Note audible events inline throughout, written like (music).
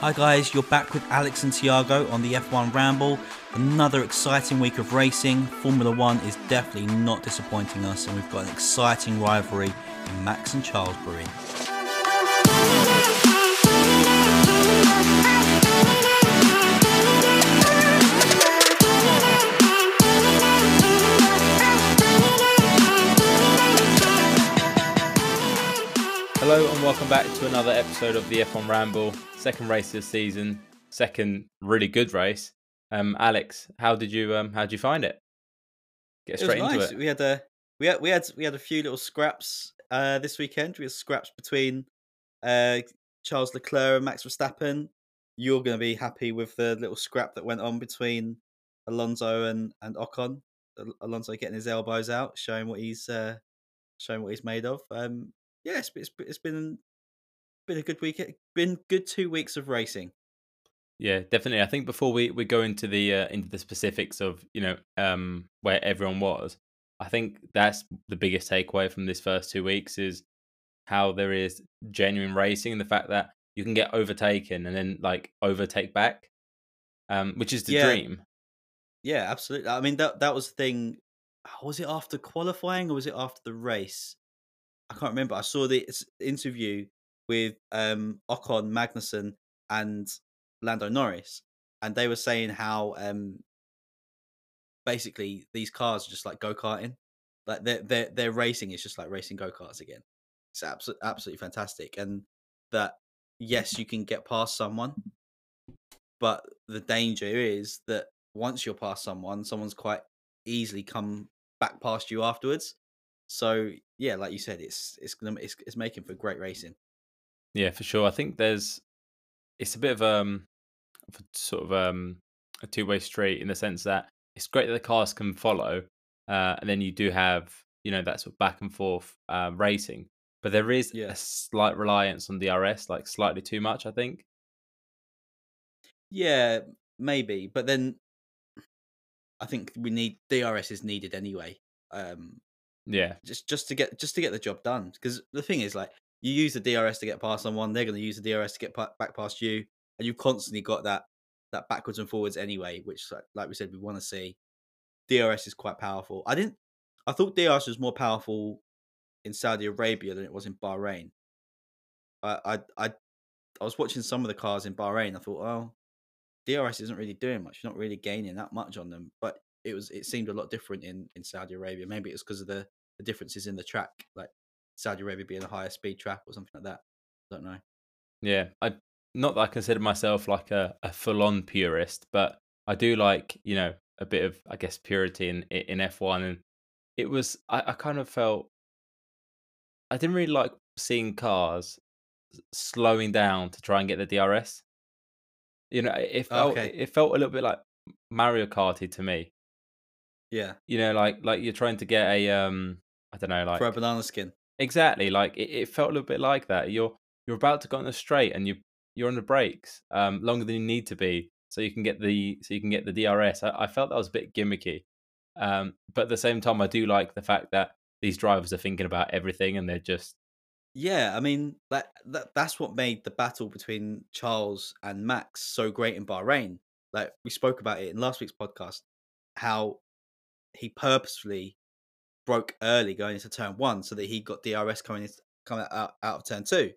Hi guys, you're back with Alex and Tiago on the F1 Ramble. Another exciting week of racing. Formula One is definitely not disappointing us, and we've got an exciting rivalry in Max and Charles brewing. Hello and welcome back to another episode of the F1 Ramble. Second race of the season, second really good race. Um, Alex, how did you um, how did you find it? Get It was straight into nice. it. We had a we had we had we had a few little scraps uh, this weekend. We had scraps between uh, Charles Leclerc and Max Verstappen. You're going to be happy with the little scrap that went on between Alonso and and Ocon. Al- Alonso getting his elbows out, showing what he's uh, showing what he's made of. Um, yeah, it's, it's, it's been been a good week. Been good two weeks of racing. Yeah, definitely. I think before we, we go into the uh, into the specifics of you know um, where everyone was, I think that's the biggest takeaway from this first two weeks is how there is genuine racing and the fact that you can get overtaken and then like overtake back, um, which is the Yeah. dream. Yeah, absolutely. I mean that that was the thing. Was it after qualifying or was it after the race? I can't remember. I saw the interview with um Ocon, Magnussen, and Lando Norris, and they were saying how um basically these cars are just like go karting, like their their their racing is just like racing go karts again. It's absolutely absolutely fantastic, and that yes, you can get past someone, but the danger is that once you're past someone, someone's quite easily come back past you afterwards. So yeah, like you said, it's it's gonna it's, it's making for great racing. Yeah, for sure. I think there's it's a bit of um of a sort of um a two way street in the sense that it's great that the cars can follow, uh, and then you do have you know that sort of back and forth uh, racing, but there is Yeah. a slight reliance on DRS, like slightly too much, I think. Yeah, maybe, but then I think we need DRS is needed anyway. Um, Yeah, just just to get just to get the job done. Because the thing is, like, you use the DRS to get past someone, they're going to use the DRS to get pa- back past you, and you've constantly got that that backwards and forwards anyway. Which, like, like we said, we want to see. DRS is quite powerful. I didn't. I thought DRS was more powerful in Saudi Arabia than it was in Bahrain. I I I, I was watching some of the cars in Bahrain. I thought, oh, DRS isn't really doing much. You're not really gaining that much on them. But it was it seemed a lot different in in Saudi Arabia. Maybe it's because of the the differences in the track, like Saudi Arabia being a higher speed track or something like that. I don't know. yeah. I not that I consider myself like a, a full on purist, but I do like you know a bit of I guess purity in in F one, and it was I, I kind of felt I didn't really like seeing cars slowing down to try and get the DRS. You know, it felt Okay. it felt a little bit like Mario Karty to me. Yeah, You know, like like you're trying to get a um I don't know, like for a banana skin. exactly like it, it felt a little bit like that. You're you're about to go on the straight and you you're on the brakes um longer than you need to be so you can get the so you can get the DRS. I, I felt that was a bit gimmicky. Um, but at the same time, I do like the fact that these drivers are thinking about everything and they're just Yeah, I mean that, that that's what made the battle between Charles and Max so great in Bahrain. Like we spoke about it in last week's podcast, how he purposefully broke early going into turn one so that he got DRS coming in, coming out, out of turn two.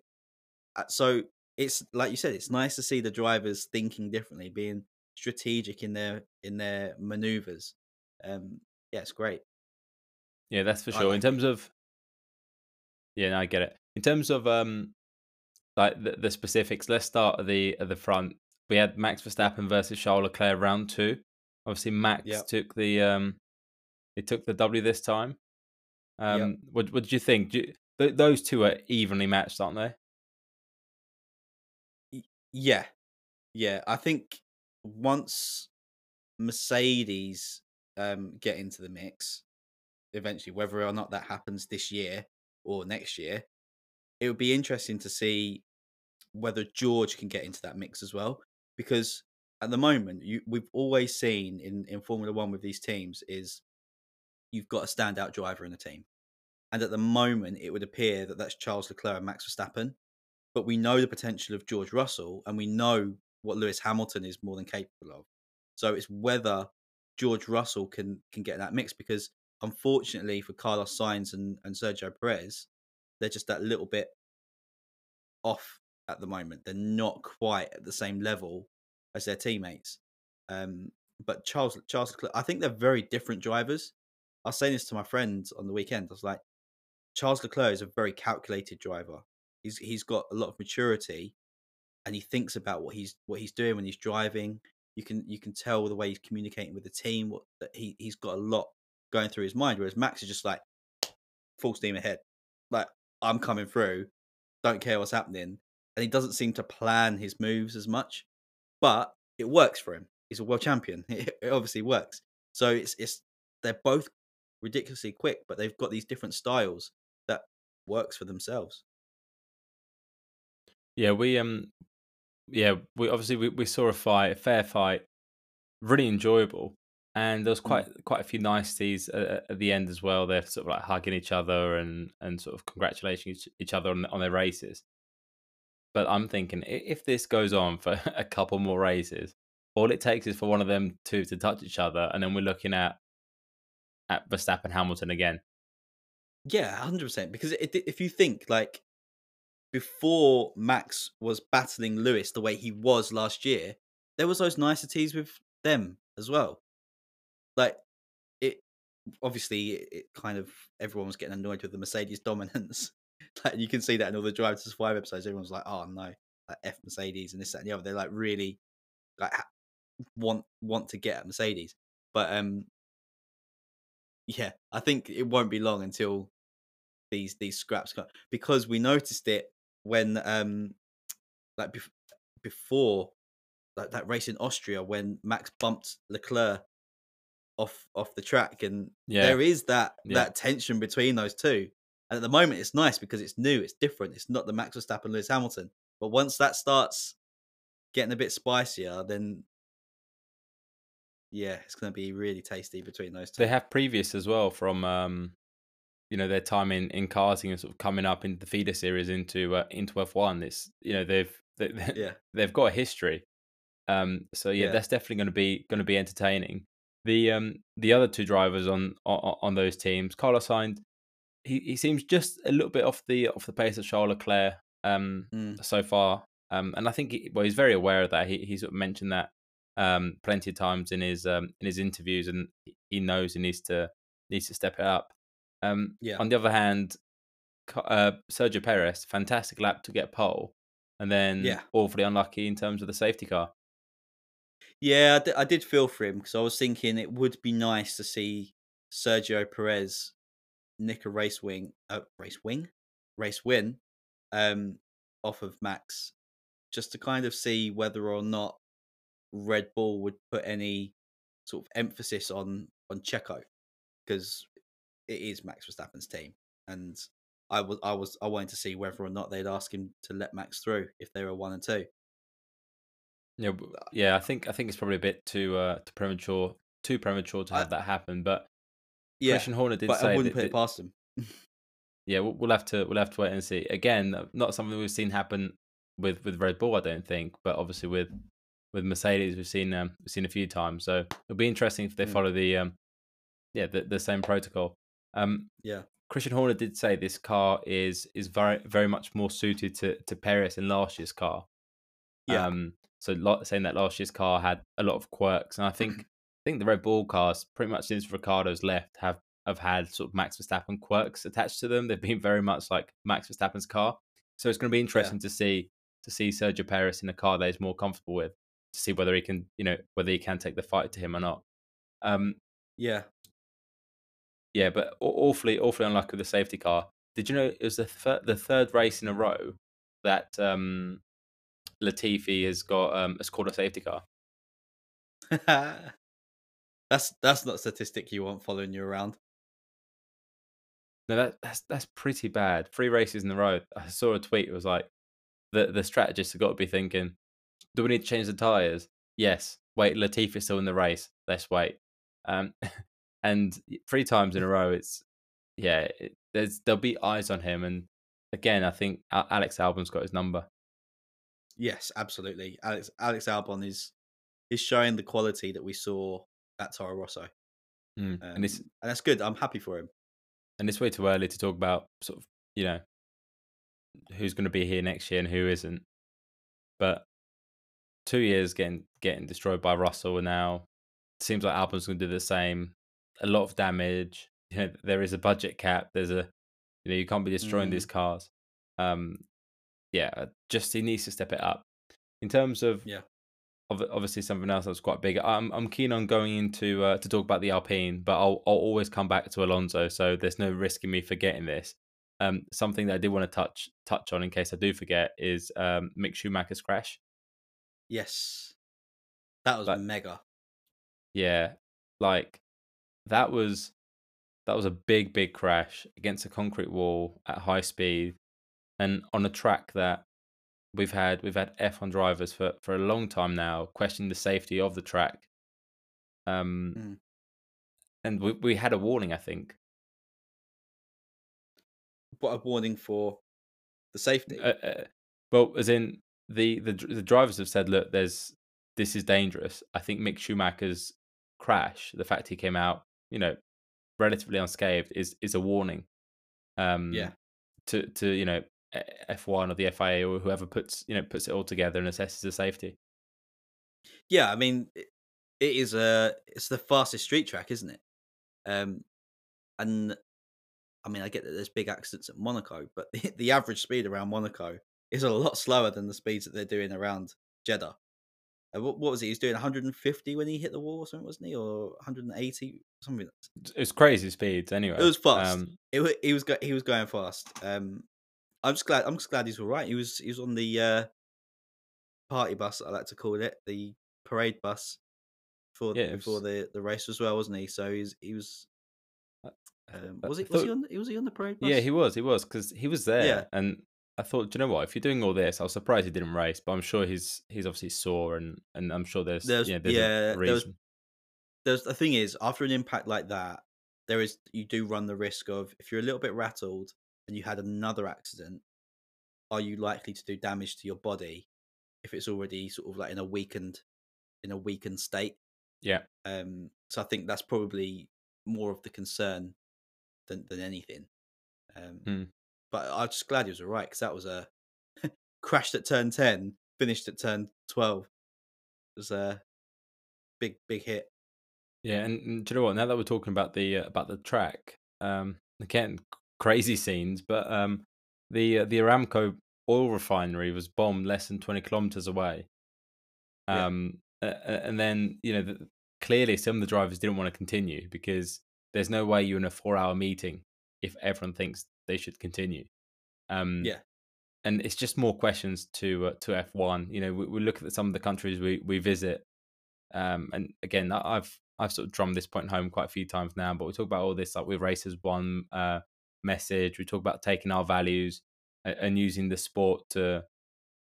Uh, So it's like you said, it's nice to see the drivers thinking differently, being strategic in their in their maneuvers. Um, yeah, it's great. Yeah, that's for sure. In it. terms of yeah, no, I get it. In terms of um like the, the specifics, let's start at the at the front. We had Max Verstappen versus Charles Leclerc round two. Obviously, Max Yep. took the um he took the W this time. Um, what what did you think? Do you, th- those two are evenly matched, aren't they? Yeah, yeah. I think once Mercedes um, get into the mix, eventually, whether or not that happens this year or next year, it would be interesting to see whether George can get into that mix as well. Because at the moment, you we've always seen in in Formula One with these teams is you've got a standout driver in the team, and at the moment, it would appear that that's Charles Leclerc and Max Verstappen. but we know the potential of George Russell, and we know what Lewis Hamilton is more than capable of. So it's whether George Russell can can get that mix because unfortunately for Carlos Sainz and, and Sergio Perez, they're just that little bit off at the moment. They're not quite at the same level as their teammates. Um, but Charles Charles I think they're very different drivers. I was saying this to my friends on the weekend. I was like, Charles Leclerc is a very calculated driver. He's he's got a lot of maturity, and he thinks about what he's what he's doing when he's driving. You can you can tell the way he's communicating with the team. What that he he's got a lot going through his mind. Whereas Max is just like full steam ahead, like I'm coming through, don't care what's happening, and he doesn't seem to plan his moves as much. But it works for him. He's a world champion. (laughs) It, it obviously works. So it's it's they're both ridiculously quick, but they've got these different styles that works for themselves. Yeah, we um, yeah, we obviously we, we saw a fight, a fair fight, really enjoyable, and there was quite mm. quite a few niceties at, at, the end as well. They're sort of like hugging each other and and sort of congratulating each, each other on on their races. But I'm thinking if this goes on for (laughs) a couple more races, all it takes is for one of them two to touch each other, and then we're looking at at Verstappen Hamilton again. Yeah, hundred percent. Because it, if you think like before Max was battling Lewis the way he was last year, there was those niceties with them as well. Like it, obviously, it, it kind of everyone was getting annoyed with the Mercedes dominance. (laughs) like you can see that in all the Drive to Survive episodes. Everyone's like, "Oh no, like F Mercedes and this that and the other." They're like really like want want to get at Mercedes, but um, yeah, I think it won't be long until these these scraps come because we noticed it when um like bef- before like that race in Austria when Max bumped Leclerc off off the track and yeah. there is that yeah. that tension between those two and at the moment it's nice because it's new it's different it's not the Max Verstappen Lewis Hamilton but once that starts getting a bit spicier then yeah, it's going to be really tasty between those two. They have previous as well from um, you know their time in in karting and sort of coming up into the feeder series into uh, into F one. It's you know they've (laughs) they, yeah they've got a history. Um, so yeah, yeah. that's definitely going to be going to be entertaining. The um the other two drivers on on, on those teams, Carlos Sainz, he, he seems just a little bit off the off the pace of Charles Leclerc um mm. so far. Um, and I think he, well he's very aware of that. He he sort of mentioned that um, plenty of times in his um, in his interviews, and he knows he needs to needs to step it up. Um, yeah. On the other hand, uh, Sergio Perez, fantastic lap to get pole, and then yeah. awfully unlucky in terms of the safety car. Yeah, I, d- I did feel for him because I was thinking it would be nice to see Sergio Perez nick a race wing, uh, race wing, race win, um, off of Max, just to kind of see whether or not Red Bull would put any sort of emphasis on on Checo because it is Max Verstappen's team, and I was I was I wanted to see whether or not they'd ask him to let Max through if they were one and two. Yeah, uh yeah, I think I think it's probably a bit too uh, too premature, too premature to have I, that happen. But yeah, Christian Horner did but say I wouldn't that, put it past him. (laughs) yeah, we'll, we'll have to we'll have to wait and see. Again, not something we've seen happen with with Red Bull, I don't think, but obviously with with Mercedes we've seen um, we've seen a few times. So it'll be interesting if they mm. follow the um, yeah the, the same protocol. Um, yeah, Christian Horner did say this car is is very very much more suited to to Perez in last year's car. Yeah. Um, so saying that last year's car had a lot of quirks, and I think (laughs) I think the Red Bull cars pretty much since Ricciardo's left have have had sort of Max Verstappen quirks attached to them. They've been very much like Max Verstappen's car. So it's going to be interesting yeah. to see to see Sergio Perez in a car that he's more comfortable with to see whether he can, you know, whether he can take the fight to him or not. Um, yeah, yeah, but awfully, awfully unlucky with the safety car. Did you know it was the thir- the third race in a row that um, Latifi has got um, has called a safety car? (laughs) that's that's not a statistic you want following you around. No, that, that's that's pretty bad. Three races in a row. I saw a tweet. It was like the the strategists have got to be thinking do we need to change the tires? Yes. Wait, Latif is still in the race. Let's wait. Um, (laughs) and three times in a row, it's yeah. It, there's there'll be eyes on him, and again, I think Alex Albon's got his number. Yes, absolutely. Alex Alex Albon is is showing the quality that we saw at Toro Rosso, mm. um, and it's and that's good. I'm happy for him. And it's way too early to talk about sort of you know who's going to be here next year and who isn't. But two years getting getting destroyed by Russell, and now seems like Albon's going to do the same. A lot of damage. You know, there is a budget cap. There's a you know you can't be destroying mm. these cars. Um, yeah, uh, just he needs to step it up. In terms of yeah, obviously something else that's quite big. I'm I'm keen on going into uh, to talk about the Alpine, but I'll I'll always come back to Alonso, so there's no risk in me forgetting this. Um, something that I did want to touch touch on in case I do forget is um, Mick Schumacher's crash. Yes, that was like, mega. Yeah, like that was that was a big big crash against a concrete wall at high speed and on a track that we've had we've had F1 drivers for for a long time now questioning the safety of the track. Um, mm. and we we had a warning, I think. What a warning for the safety? Uh, uh, well, as in the, the the drivers have said, look, there's this is dangerous. I think Mick Schumacher's crash, the fact he came out, you know, relatively unscathed, is is a warning. Um, yeah. To to you know F1 or the FIA or whoever puts you know puts it all together and assesses the safety. Yeah, I mean, it is a it's the fastest street track, isn't it? Um, and I mean, I get that there's big accidents at Monaco, but (laughs) the, the average speed around Monaco is a lot slower than the speeds that they're doing around Jeddah. Uh, what, what, was he? He was doing 150 when he hit the wall, or something, wasn't he? Or 180, something. It was crazy speeds. Anyway, it was fast. Um, it, he was go, he was going fast. Um, I'm just glad. I'm just glad he's all right. He was he was on the uh, party bus. I like to call it the parade bus for yeah, before was... the, the race as well, wasn't he? So he's he was. Um, was he? Was he on? Was he on the parade bus? Yeah, he was. He was because he was there, yeah. and I thought, do you know what? If you're doing all this, I was surprised he didn't race, but I'm sure he's he's obviously sore, and and I'm sure there's, there's you know, there's yeah, there's, there's the thing is after an impact like that, there is you do run the risk of if you're a little bit rattled, and you had another accident, are you likely to do damage to your body if it's already sort of like in a weakened in a weakened state? Yeah. Um. So I think that's probably more of the concern than than anything. Um. Mm. But I'm just glad he was alright because that was a (laughs) crashed at turn ten, finished at turn twelve. It was a big big hit. Yeah, and, and do you know what? Now that we're talking about the uh, about the track, um, again, crazy scenes, but um, the uh, the Aramco oil refinery was bombed less than 20 kilometers away. Um, yeah. uh, and then you know the, clearly some of the drivers didn't want to continue because there's no way you're in a four hour meeting if everyone thinks they should continue. Um, yeah. And it's just more questions to uh, to F1. You know, we, we, look at some of the countries we we visit, um, and again, I've I've sort of drummed this point home quite a few times now. But we talk about all this like with races one, uh, message. We talk about taking our values and using the sport to,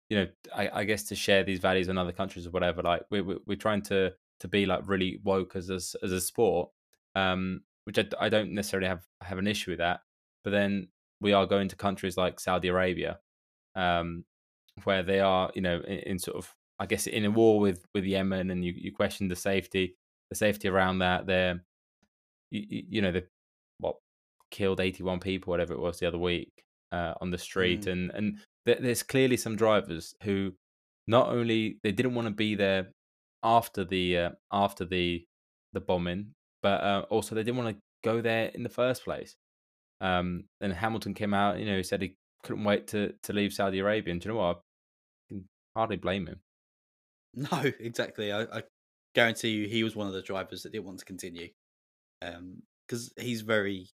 you know, I, I guess to share these values in other countries or whatever. Like we're we're trying to to be like really woke as a, as a sport, um, which I, I don't necessarily have have an issue with that. But then we are going to countries like Saudi Arabia, um, where they are, you know, in, in, sort of, I guess, in a war with with Yemen, and you you question the safety, the safety around that. They're, you, you know, they what killed 81 people, whatever it was the other week uh, on the street, mm. and and th- there's clearly some drivers who not only they didn't want to be there after the uh, after the the bombing, but uh, also they didn't want to go there in the first place. Um, and Hamilton came out, you know, he said he couldn't wait to to leave Saudi Arabia. And do you know what? I can hardly blame him. (laughs) No, exactly. I, I guarantee you, he was one of the drivers that didn't want to continue. Um, because he's very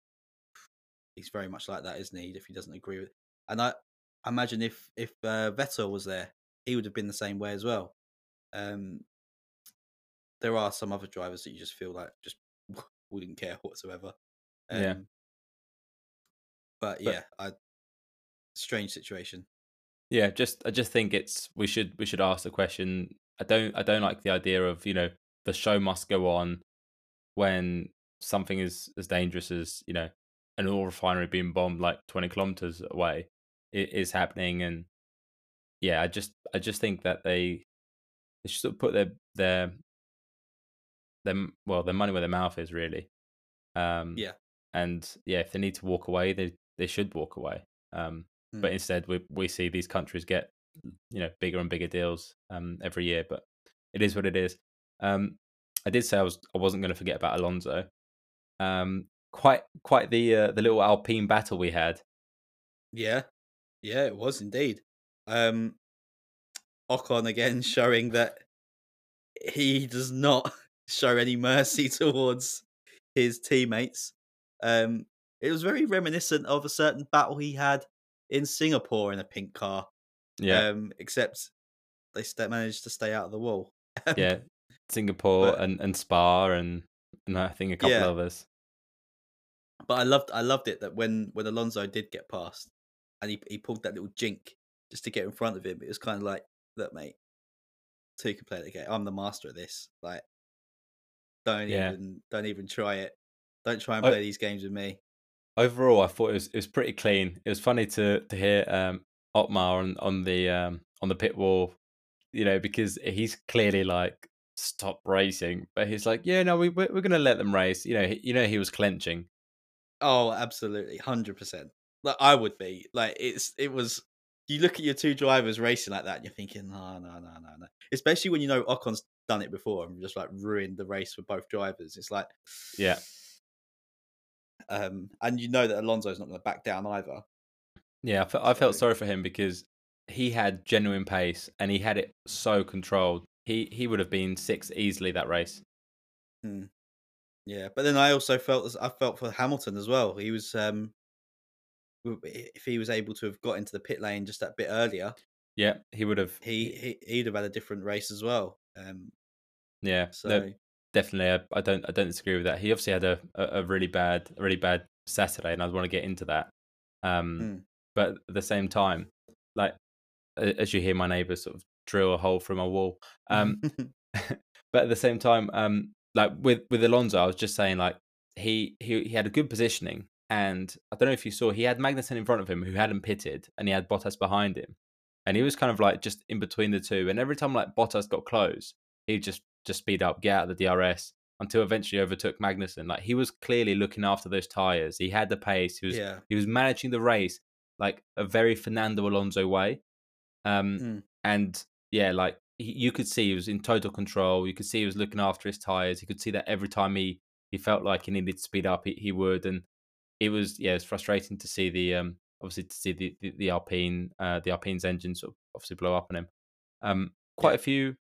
he's very much like that, isn't he? If he doesn't agree with, and I, I imagine if if uh, Vettel was there, he would have been the same way as well. Um, there are some other drivers that you just feel like just (laughs) wouldn't care whatsoever. Um, yeah. But, but yeah, I strange situation. Yeah, just I just think it's we should we should ask the question. I don't I don't like the idea of you know the show must go on when something is as dangerous as you know an oil refinery being bombed like 20 kilometers away. is happening, and yeah, I just I just think that they they should sort of put their their them well their money where their mouth is really. Um, Yeah. and yeah, if they need to walk away, they they should walk away. Um, but Mm. instead, we we see these countries get you know bigger and bigger deals um, every year. But it is what it is. Um, I did say I was I wasn't going to forget about Alonso. Um, quite quite the uh, the little Alpine battle we had. Yeah. Yeah, it was indeed. Um Ocon again (laughs) showing that he does not (laughs) show any mercy (laughs) towards his teammates. Um it was very reminiscent of a certain battle he had in Singapore in a pink car. Yeah, Um except they st- managed to stay out of the wall. (laughs) Um, yeah, Singapore but and and Spa and and I think a couple yeah, others. but I loved I loved it that when when Alonso did get past and he he pulled that little jink just to get in front of him, it was kind of like, look, mate, two can play the game. I'm the master of this. Like, don't Yeah. even don't even try it. Don't try and I, play these games with me. Overall, I thought it was it was pretty clean. It was funny to to hear um, Otmar on on the um, on the pit wall, you know, because he's clearly like stop racing, but he's like, yeah, no, we we're, we're gonna let them race. You know, he, you know, he was clenching. Oh, absolutely, hundred percent. Like I would be. Like it's it was. You look at your two drivers racing like that, and you're thinking, no, no, no, no, no. Especially when you know Ocon's done it before and just like ruined the race for both drivers. It's like, Yeah, um, and you know that Alonso's not going to back down either. yeah. I, fe- I felt sorry for him because he had genuine pace and he had it so controlled. He he would have been six easily that race. hmm, yeah, but then I also felt as- I felt for Hamilton as well. He was um, if he was able to have got into the pit lane just that bit earlier, Yeah, he would have. he, he he'd have had a different race as well. Um, Yeah, so definitely. I, I don't I don't disagree with that. He obviously had a, a, a really bad a really bad Saturday, and I want to get into that. Um, mm, but at the same time, like as you hear my neighbour sort of drill a hole through my wall. Um, (laughs) (laughs) but at the same time, um, like with with Alonso, I was just saying like he he he had a good positioning, and I don't know if you saw he had Magnussen in front of him who hadn't pitted, and he had Bottas behind him, and he was kind of like just in between the two. And every time like Bottas got close, he'd just just speed up, get out of the DRS until eventually overtook Magnussen. Like he was clearly looking after those tires. He had the pace. He was yeah, he was managing the race like a very Fernando Alonso way. Um, mm, and yeah, like he, you could see he was in total control. You could see he was looking after his tires. You could see that every time he he felt like he needed to speed up, he, he would. And it was yeah, it's frustrating to see the um obviously to see the the, the Alpine uh the Alpine's engine sort of obviously blow up on him. Um, quite yeah, a few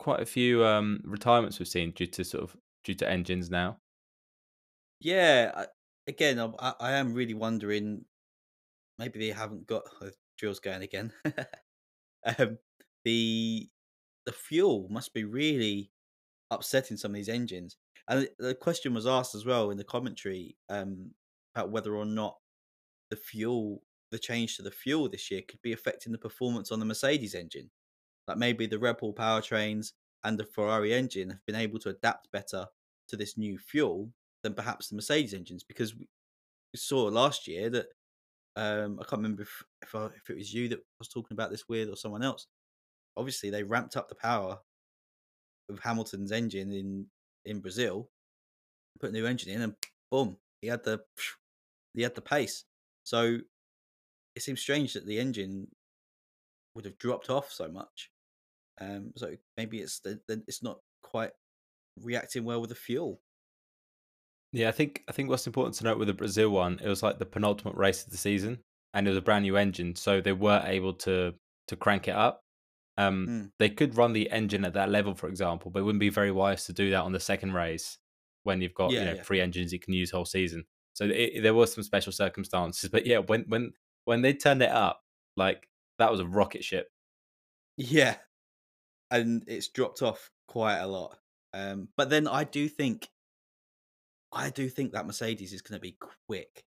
quite a few um retirements we've seen due to sort of due to engines now. yeah. Again, I, I am really wondering. Maybe they haven't got uh, drills going again. (laughs) um, the the fuel must be really upsetting some of these engines. And the question was asked as well in the commentary um, about whether or not the fuel, the change to the fuel this year, could be affecting the performance on the Mercedes engine. Like maybe the Red Bull powertrains and the Ferrari engine have been able to adapt better to this new fuel than perhaps the Mercedes engines because we we saw last year that um, I can't remember if if, I, if it was you that was talking about this with or someone else. Obviously, they ramped up the power of Hamilton's engine in in Brazil, put a new engine in, and boom, he had the (sniffs) he had the pace. So it seems strange that the engine would have dropped off so much. Um, so maybe it's the, the, it's not quite reacting well with the fuel. Yeah, I think I think what's important to note with the Brazil one, it was like the penultimate race of the season, and it was a brand new engine, so they were able to to crank it up. Um, Mm, they could run the engine at that level, for example, but it wouldn't be very wise to do that on the second race when you've got you know yeah, three engines you can use whole season. So it, there was some special circumstances, but yeah, when when when they turned it up, like that was a rocket ship. yeah, and it's dropped off quite a lot. Um, but then I do think I do think that Mercedes is going to be quick.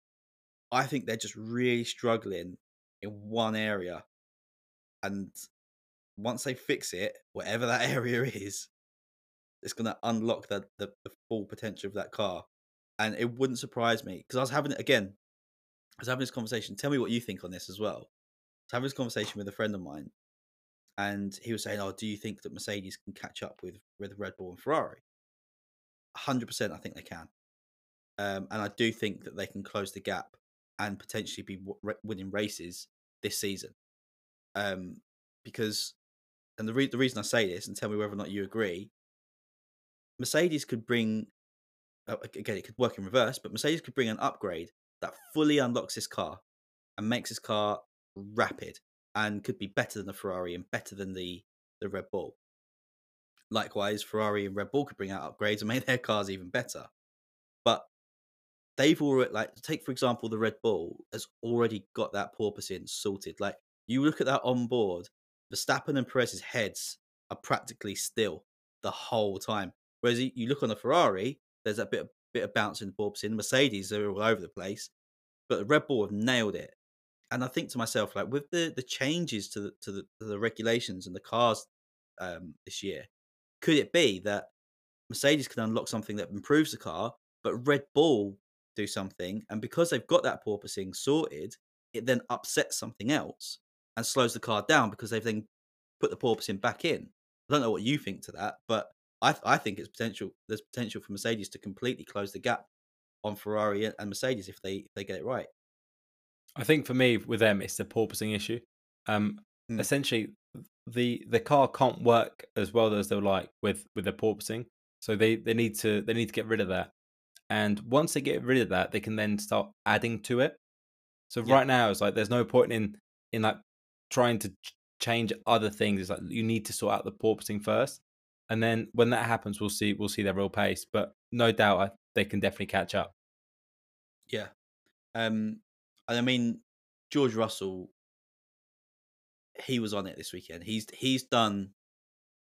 I think they're just really struggling in one area, and once they fix it, whatever that (laughs) area is, it's going to unlock the, the the full potential of that car. And it wouldn't surprise me because I was having it again. I was having this conversation. Tell me what you think on this as well. I was having this conversation with a friend of mine, and he was saying, "Oh, do you think that Mercedes can catch up with with Red Bull and Ferrari?" Hundred percent, I think they can, um, and I do think that they can close the gap and potentially be w- winning races this season. Um, because, and the re- the reason I say this, and tell me whether or not you agree, Mercedes could bring uh, again, it could work in reverse, but Mercedes could bring an upgrade that fully unlocks this car and makes this car rapid and could be better than the Ferrari and better than the the Red Bull. Likewise, Ferrari and Red Bull could bring out upgrades and (laughs) make their cars even better. But they've already like take for example the Red Bull has already got that porpoising sorted. Like you look at that on board, Verstappen and Perez's heads are practically still the whole time. Whereas you look on the Ferrari, there's a bit of, bit of bounce in the porpoising. Mercedes they're all over the place, but the Red Bull have nailed it. And I think to myself, like with the the changes to the to the, to the regulations and the cars um, this year, could it be that Mercedes can unlock something that improves the car, but Red Bull do something, and because they've got that porpoising sorted, it then upsets something else and slows the car down because they've then put the porpoising back in. I don't know what you think to that, but I I think it's potential. There's potential for Mercedes to completely close the gap on Ferrari and Mercedes if they if they get it right. I think for me with them, it's the porpoising issue. Um, mm. essentially, the the car can't work as well as they like with with the porpoising, so they they need to they need to get rid of that. And once they get rid of that, they can then start adding to it. So yeah. right now, it's like there's no point in in like trying to change other things. It's like you need to sort out the porpoising first and then when that happens, we'll see we'll see their real pace. But no doubt, I, they can definitely catch up. Yeah, um, and I mean George Russell, he was on it this weekend. He's he's done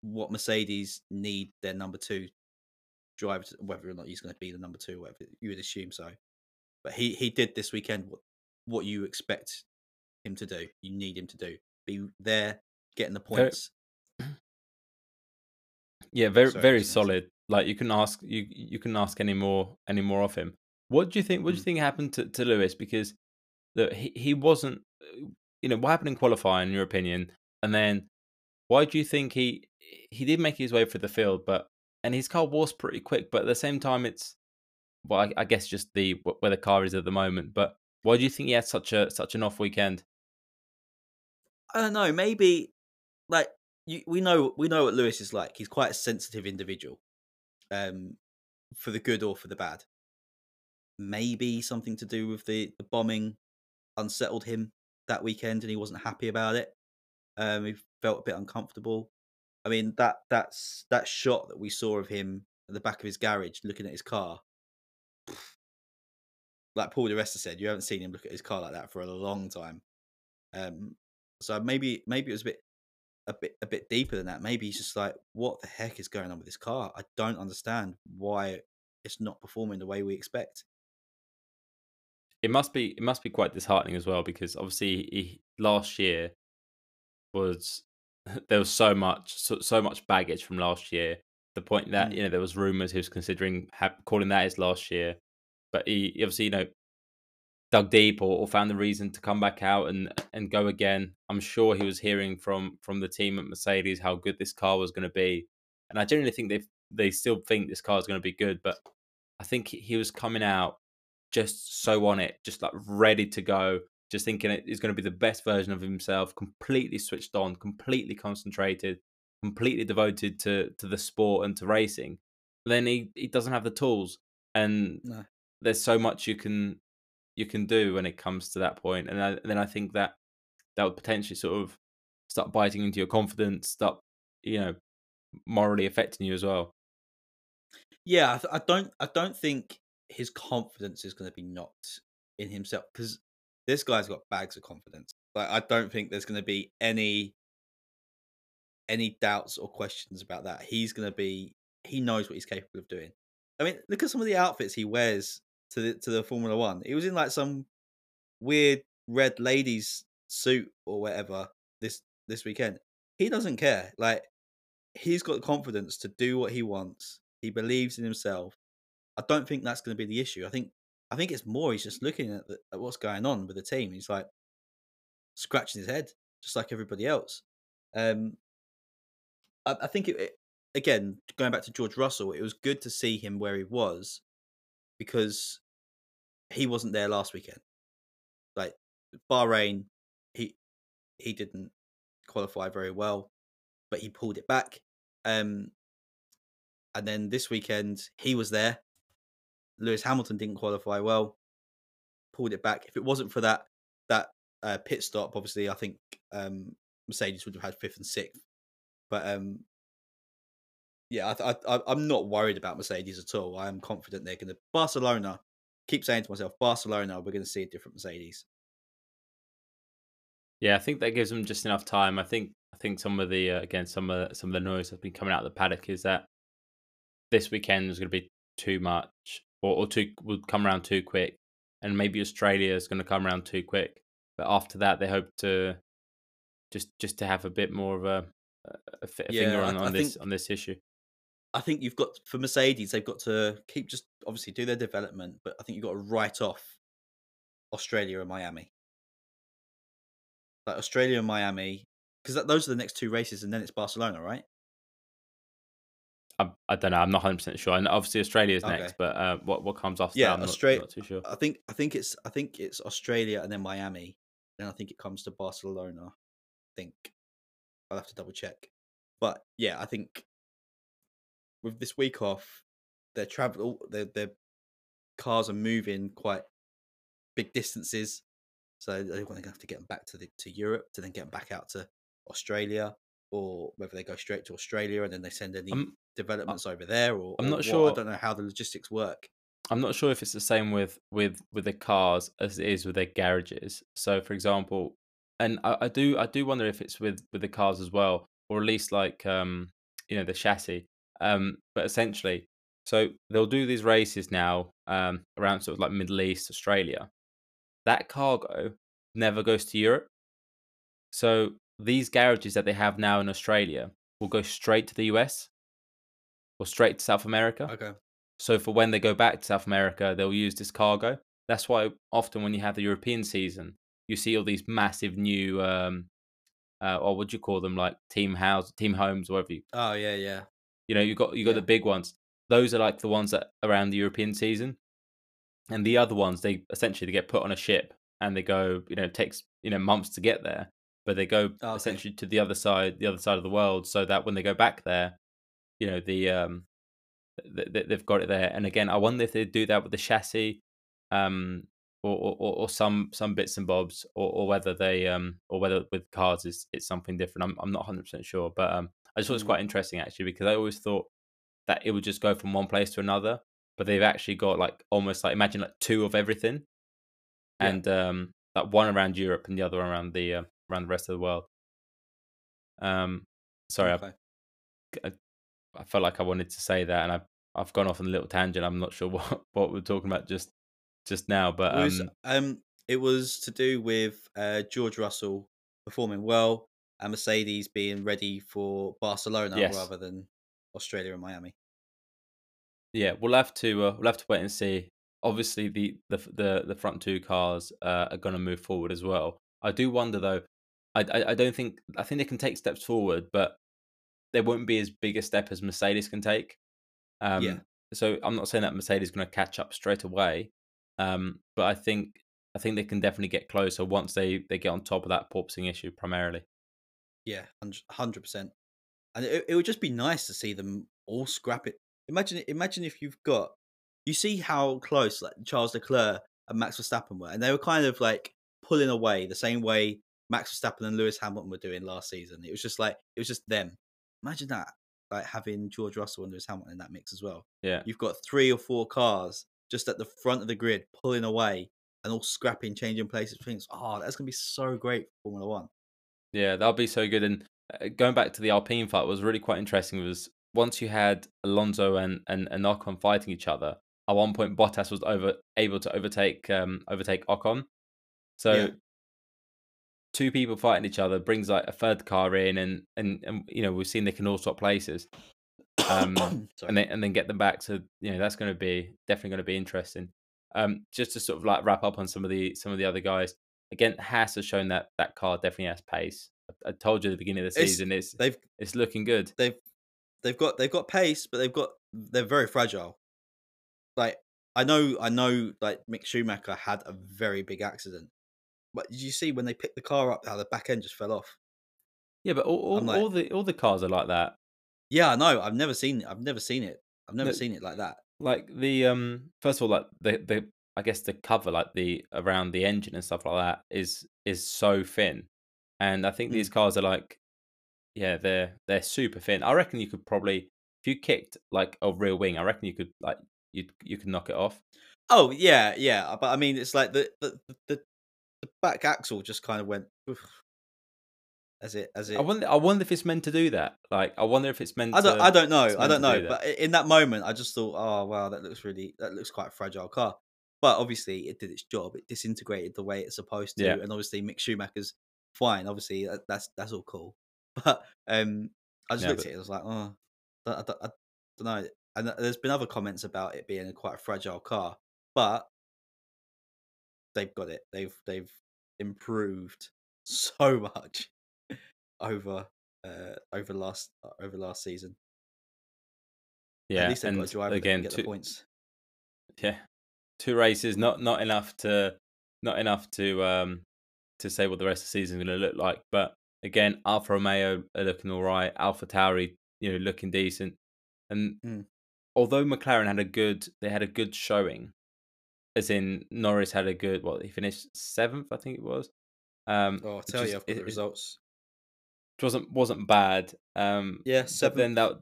what Mercedes need their number two driver, to, whether or not he's going to be the number two, whatever you would assume so. But he he did this weekend what what you expect him to do. You need him to do. Be there, getting the points, (clears throat) yeah, very so very solid. Like you can ask you you can ask any more any more of him. What do you think? What do you mm. think happened to, to Lewis? Because the, he he wasn't. You know what happened in qualifying, in your opinion, and then why do you think he he did make his way through the field, but and his car was pretty quick, but at the same time, it's well, I, I guess just the where the car is at the moment. But why do you think he had such a such an off weekend? I don't know. Maybe like you, we know we know what Lewis is like. He's quite a sensitive individual, um, for the good or for the bad. Maybe something to do with the the bombing unsettled him that weekend, and he wasn't happy about it. Um, he felt a bit uncomfortable. I mean that that's that shot that we saw of him at the back of his garage looking at his car. Like Paul di Resta said, you haven't seen him look at his car like that for a long time. Um, so maybe maybe it was a bit a bit a bit deeper than that. Maybe he's just like, what the heck is going on with this car? I don't understand why it's not performing the way we expect. It must be it must be quite disheartening as well because obviously he, last year was (laughs) there was so much so, so much baggage from last year. The point that mm. you know there was rumors he was considering ha- calling that his last year, but he obviously you know dug deep or, or, found the reason to come back out and and go again. I'm sure he was hearing from from the team at Mercedes how good this car was going to be, and I genuinely think they they still think this car is going to be good. But I think he was coming out just so on it, just like ready to go, just thinking it is going to be the best version of himself, completely switched on, completely concentrated, completely devoted to to the sport and to racing. Then he he doesn't have the tools, and no. there's so much you can you can do when it comes to that point. And, I, and then I think that that would potentially sort of start biting into your confidence, start you know morally affecting you as well. Yeah, I, I don't. I don't think his confidence is going to be knocked in himself because this guy's got bags of confidence. Like I don't think there's going to be any any doubts or questions about that. He's going to be. He knows what he's capable of doing. I mean, look at some of the outfits he wears to the to the Formula One. He was in like some weird red ladies suit or whatever this this weekend. He doesn't care. Like he's got confidence to do what he wants. He believes in himself. I don't think that's going to be the issue. I think I think it's more he's just looking at, the, at what's going on with the team. He's like scratching his head, just like everybody else. Um, I, I think it, it, again going back to George Russell, it was good to see him where he was because he wasn't there last weekend. Like Bahrain, he he didn't qualify very well, but he pulled it back. Um, and then this weekend he was there. Lewis Hamilton didn't qualify well, pulled it back. If it wasn't for that that uh, pit stop, obviously I think um, Mercedes would have had fifth and sixth. But um, yeah, I, I, I'm not worried about Mercedes at all. I am confident they're going to Barcelona. Keep saying to myself, Barcelona, we're going to see a different Mercedes. Yeah, I think that gives them just enough time. I think I think some of the uh, again some of some of the noise that's been coming out of the paddock is that this weekend is going to be too much, or, or too will come around too quick, and maybe Australia is going to come around too quick. But after that, they hope to just just to have a bit more of a, a, a yeah, finger on, on this think, on this issue. I think you've got for Mercedes, they've got to keep just obviously do their development, but I think you've got to write off Australia and Miami like Australia and Miami, because those are the next two races, and then it's Barcelona, right? I, I don't know. I'm not 100 percent sure. And obviously Australia is next, but uh, what what comes after yeah, that? I'm Australia, not, not, too sure. I think I think it's I think it's Australia and then Miami. Then I think it comes to Barcelona. I think I'll have to double check, but yeah, I think with this week off, their travel, their their cars are moving quite big distances. So they're going to have to get them back to the, to Europe to then get them back out to Australia, or whether they go straight to Australia and then they send any um, developments over there. Or I'm or not what. sure. I don't know how the logistics work. I'm not sure if it's the same with with with the cars as it is with their garages. So, for example, and I, I do I do wonder if it's with with the cars as well, or at least like um you know the chassis. Um, but essentially, so they'll do these races now um around sort of like Middle East, Australia, that cargo never goes to Europe. So these garages that they have now in Australia will go straight to the US or straight to South America. Okay. So for when they go back to South America, they'll use this cargo. That's why often when you have the European season, you see all these massive new, um, uh, or what do you call them, like team house, team homes, whatever you. Oh yeah, yeah. You know, you got you got yeah. the big ones. Those are like the ones that around the European season and the other ones they essentially they get put on a ship and they go you know it takes you know months to get there but they go oh, okay. essentially to the other side the other side of the world so that when they go back there you know the um th- they've got it there and again i wonder if they do that with the chassis um or, or, or some some bits and bobs or, or whether they um or whether with cars is it's something different i'm, I'm not 100% sure but um i just thought it was quite mm. interesting actually because i always thought that it would just go from one place to another but they've actually got like almost like imagine like two of everything, yeah. and um, like one around Europe and the other around the uh, around the rest of the world. Um, sorry, okay. I, I, I felt like I wanted to say that, and I've I've gone off on a little tangent. I'm not sure (laughs) what what we're talking about just just now, but um, it was, um, um it was to do with uh, George Russell performing well and Mercedes being ready for Barcelona yes. rather than Australia and Miami. Yeah, we'll have to uh, we'll have to wait and see. Obviously, the the the, the front two cars uh, are going to move forward as well. I do wonder though. I, I, I don't think I think they can take steps forward, but they won't be as big a step as Mercedes can take. Um, yeah. So I'm not saying that Mercedes is going to catch up straight away, um, but I think I think they can definitely get closer once they they get on top of that porpoising issue primarily. Yeah, hundred percent. And it, it would just be nice to see them all scrap it Imagine imagine if you've got you see how close like Charles Leclerc and Max Verstappen were, and they were kind of like pulling away the same way Max Verstappen and Lewis Hamilton were doing last season. It was just like it was just them. Imagine that, like having George Russell and Lewis Hamilton in that mix as well. Yeah, you've got three or four cars just at the front of the grid pulling away and all scrapping, changing places Things. Oh, that's gonna be so great for Formula One. Yeah, that'll be so good. And uh, going back to the Alpine fight, was really quite interesting. Was once you had Alonso and, and, and Ocon fighting each other, at one point Bottas was over able to overtake um, overtake Ocon. So yeah. Two people fighting each other brings like a third car in, and and, and you know we've seen they can all swap places, um, (coughs) and then and then get them back. So you know that's going to be definitely going to be interesting. Um, just to sort of like wrap up on some of the some of the other guys. Again, Haas has shown that that car definitely has pace. I, I told you at the beginning of the It's- season, it's They've it's looking good. they've they've got they've got pace, but they've got they're very fragile. Like I know I know like Mick Schumacher had a very big accident. But did you see when they picked the car up how the back end just fell off? Yeah, but all, all, like- all the all the cars are like that. Yeah, I know. I've never seen I've never seen it. I've never No, seen it like that. Like the um, first of all, like the the I guess the cover, like the around the engine and stuff like that, is is so thin, and I think these cars are like, yeah, they're they're super thin. I reckon you could probably if you kicked like a real wing, I reckon you could like you you could knock it off. Oh yeah, yeah. But I mean it's like the the the, the back axle just kind of went oof, as it as it I wonder. I wonder if it's meant to do that. Like, I wonder if it's meant. I don't. to, I don't know. I don't to do know. But in that moment, I just thought, oh wow, that looks really. That looks quite a fragile car. But obviously, it did its job. It disintegrated the way it's supposed to, Yeah. and obviously, Mick Schumacher's fine. Obviously, that, that's that's all cool. (laughs) But um, I just Yeah, looked but- at it. I was like, oh, I, I, I don't know. And there's been other comments about it being a quite a fragile car, but they've got it. They've they've improved (laughs) so much over uh over last over last season. yeah, At least they've and got a driver again, get two, the points. yeah, two races, not not enough to not enough to um to say what the rest of the season is going to look like. But again, Alfa Romeo are looking all right. AlphaTauri, you know, looking decent. And Mm. although McLaren had a good, they had a good showing, as in Norris had a good. What he finished seventh, I think it was. Um, Oh, I'll tell you, I've got it- the it results. wasn't wasn't bad. Um, Yeah, but seven. then that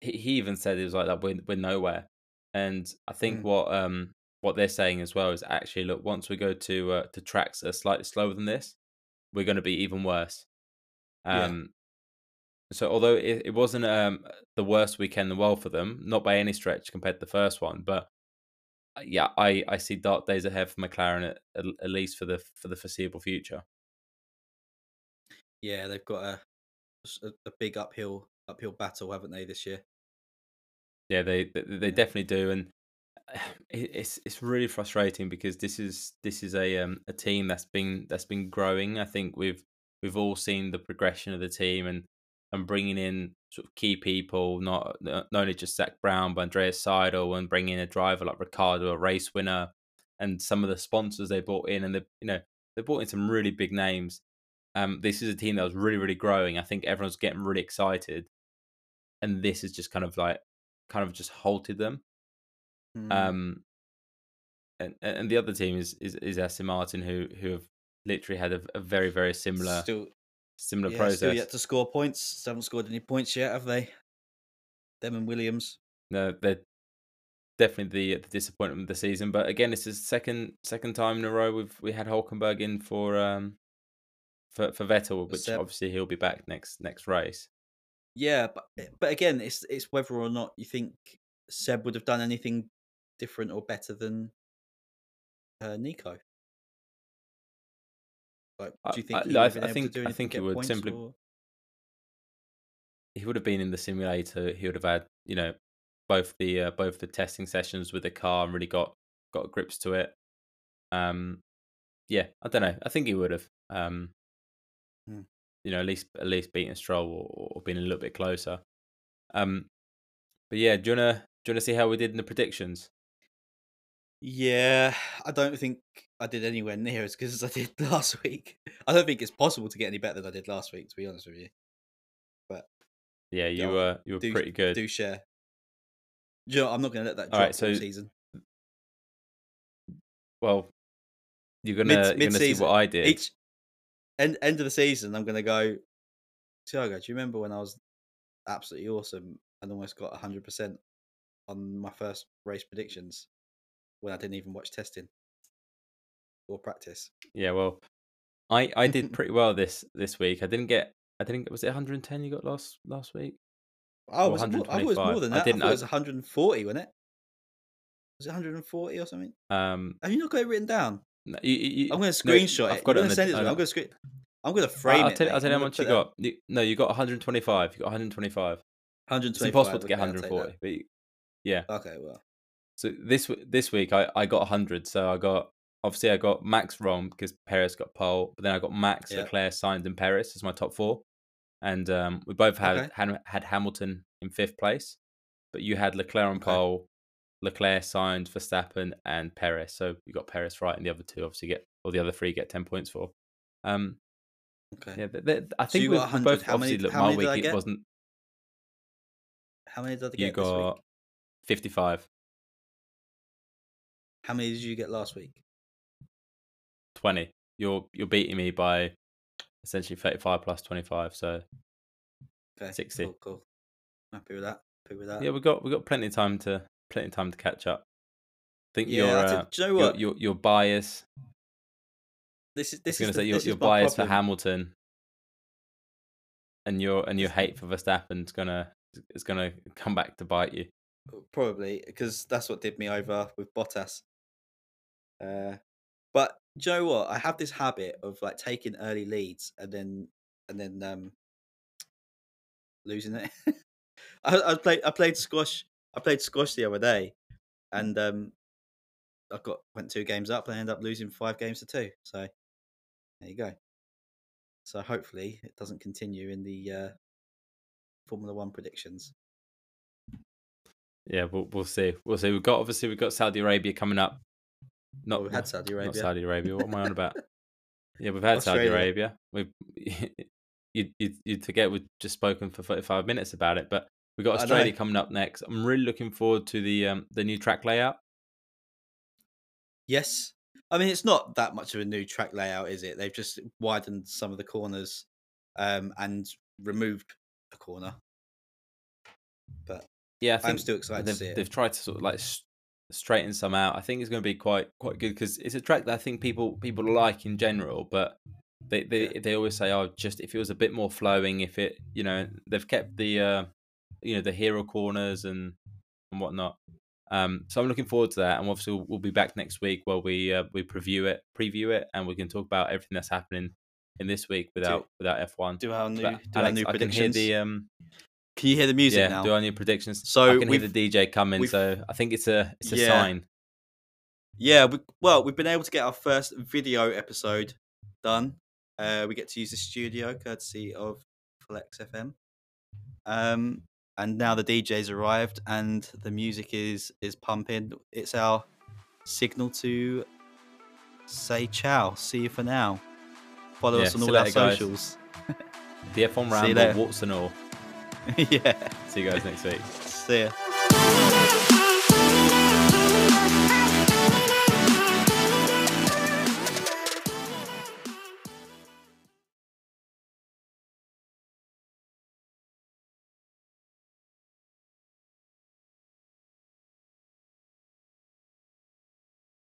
he, he even said it was like that we're, we're nowhere and i think Mm. what um what they're saying as well is actually look once we go to uh, to tracks that are slightly slower than this we're going to be even worse Yeah. um so although it, it wasn't um the worst weekend in the world for them not by any stretch compared to the first one but yeah i i see dark days ahead for mclaren at, at, at least for the for the foreseeable future Yeah, they've got a a big uphill uphill battle, haven't they, this year? Yeah, they they, they Yeah. definitely do, and (sighs) it's it's really frustrating because this is this is a um a team that's been that's been growing. I think we've we've all seen the progression of the team and and bringing in sort of key people, not not only just Zak Brown, but Andreas Seidl, and bringing in a driver like Ricciardo, a race winner, and some of the sponsors they brought in, and they you know they brought in some really big names. Um, this is a team that was really really growing. I think everyone's getting really excited, and this is just kind of like kind of just halted them. Mm. Um, and and the other team is is, is Aston Martin, who who have literally had a, a very very similar still, similar yeah, process. still yet to score points. Still haven't scored any points yet, have they? Them and Williams. No, they're definitely the, the disappointment of the season. But again, it's the second second time in a row we've we had Hulkenberg in for um for for Vettel, which Seb. obviously he'll be back next next race. Yeah, but but again, it's it's whether or not you think Seb would have done anything different or better than uh, Nico. Like, do you think I- I I able think- to do I think get would simply- or- He would have been in the simulator. He would have had you know both the uh, both the testing sessions with the car and really got got grips to it. Um, yeah, I don't know. I think he would have. Um, Hmm. you know, at least at least beating Stroll or, or being a little bit closer. Um, but yeah, do you wanna do you wanna see how we did in the predictions? Yeah, I don't think I did anywhere near as good as I did (laughs) last week. I don't think it's possible to get any better than I did last week, to be honest with you. But yeah, you were you were do- pretty good. Do share. You know, I'm not going to let that drop right, all so- season. Well, you're gonna Mid- you're gonna see what I did. Each end end of the season, I'm going to go. Tiago, do you remember when I was absolutely awesome and almost got 100 percent on my first race predictions when I didn't even watch testing or practice? Yeah, well, I I did (laughs) pretty well this this week. I didn't get I didn't was it 110 you got last last week? Oh, was more, I was more than that. I, didn't- thought I- it was 140, wasn't it? Was it 140 or something? Um, Have you not got it written down? no, you, you, I'm going to no, screenshot I've got I'm it on to the- it to me. I'm going to screen. I'm going to frame I'll it. tell, I'll tell you how gonna much you got. You, no, you got 125. You got 125. 125. It's impossible to get okay, I'll take that. 140. But you, yeah, Okay, well, So this this week I, I got hundred. So I got obviously I got Max wrong because Perez got pole, but then I got Max, Yeah. Leclerc, Sainz, and Perez as my top four, and um, we both had, Okay. had had Hamilton in fifth place, but you had Leclerc on Okay. pole, Leclerc, Sainz, Verstappen, and Perez. So you got Perez right, and the other two obviously get or the other three get ten points for. Um, Okay. yeah, th- th- I think you we, got we 100. both How many- obviously look my many did I week. It wasn't. How many did I get You this got week? fifty-five. How many did you get last week? 20 you're you're beating me by essentially 35 plus 25 so Okay. 60. Cool, cool. Happy with that. Happy with that. yeah we got we got plenty of time to plenty of time to catch up i think Yeah, your uh, do you know your, what? your your bias This is i this was going to say your, your is bias for hamilton and your and your hate for verstappen's gonna is gonna come back to bite you Probably because that's what did me over with Bottas. Uh, but you know what? I have this habit of like taking early leads and then and then um losing it. (laughs) I, I played I played squash. I played squash the other day, and um, I got went two games up and ended up losing five games to two. So there you go. So hopefully it doesn't continue in the uh, Formula One predictions. yeah we'll, we'll see we'll see we've got obviously we've got saudi arabia coming up not we've had Saudi Arabia. not saudi arabia what am i on about (laughs) Yeah, we've had Saudi Arabia. We've (laughs) you you you'd forget we've just spoken for forty five minutes about it, but we've got Australia coming up next. I'm really looking forward to the um the new track layout. Yes. I mean, it's not that much of a new track layout, is it? They've just widened some of the corners um, and removed a corner. But Yeah, I think I'm still excited to they've, see it. they've tried to sort of like straighten some out. I think it's going to be quite quite good because it's a track that I think people people like in general, but they they, Yeah. they always say, oh, just if it was a bit more flowing, if it you know they've kept the uh, you know the hero corners and and whatnot. Um, so I'm looking forward to that, and obviously we'll, we'll be back next week where we uh, we preview it, preview it, and we can talk about everything that's happening in this week without without F1. Do our new, do our Alex, new I can hear predictions. the um, Can you hear the music yeah, now? do I need predictions. So I can hear the DJ coming, so I think it's a it's a Yeah. sign. Yeah, we, well, we've been able to get our first video episode done. Uh, we get to use the studio courtesy of Flex FM. Um, and now the DJ's arrived and the music is is pumping. It's our signal to say ciao. See you for now. Follow Yeah, us on all our guys. socials. (laughs) The F1 See you Ramble, and all. (laughs) yeah. See you guys next week. See ya.